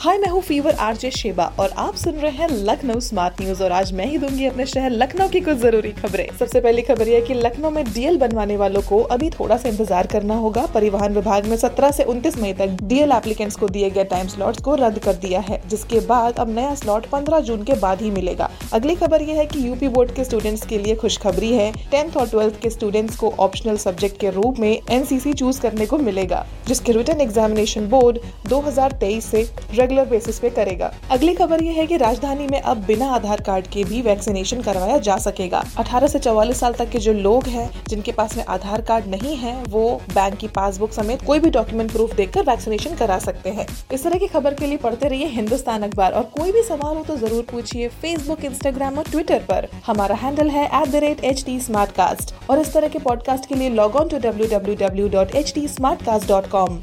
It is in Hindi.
हाय, मैं हूँ फीवर आरजे शेबा और आप सुन रहे हैं लखनऊ स्मार्ट न्यूज़ और आज मैं ही दूँगी अपने शहर लखनऊ की कुछ ज़रूरी खबरें। सबसे पहली खबर यह कि लखनऊ में डीएल बनवाने वालों को अभी थोड़ा सा इंतज़ार करना होगा। परिवहन विभाग ने 17 से 29 मई तक डीएल एप्लीकेंट्स को दिए गए टाइम स्लॉट को रद्द कर दिया है, जिसके बाद अब नया स्लॉट 15 जून के बाद ही मिलेगा। अगली खबर यह है की यूपी बोर्ड के स्टूडेंट्स के लिए खुशखबरी है। टेंथ और ट्वेल्थ के स्टूडेंट्स को ऑप्शनल सब्जेक्ट के रूप में एनसीसी चूज़ करने को मिलेगा, जिसके रिटर्न एग्जामिनेशन बोर्ड 2023 से रेगुलर बेसिस पे करेगा। अगली खबर यह है कि राजधानी में अब बिना आधार कार्ड के भी वैक्सीनेशन करवाया जा सकेगा। 18 से 44 साल तक के जो लोग हैं, जिनके पास में आधार कार्ड नहीं है, वो बैंक की पासबुक समेत कोई भी डॉक्यूमेंट प्रूफ देखकर वैक्सीनेशन करा सकते हैं। इस तरह की खबर के लिए पढ़ते रहिए हिंदुस्तान अखबार। और कोई भी सवाल हो तो ज़रूर पूछिए फेसबुक इंस्टाग्राम और ट्विटर पर। हमारा हैंडल है एट और इस तरह के पॉडकास्ट के लिए log on to W W W dot H T smartcast dot com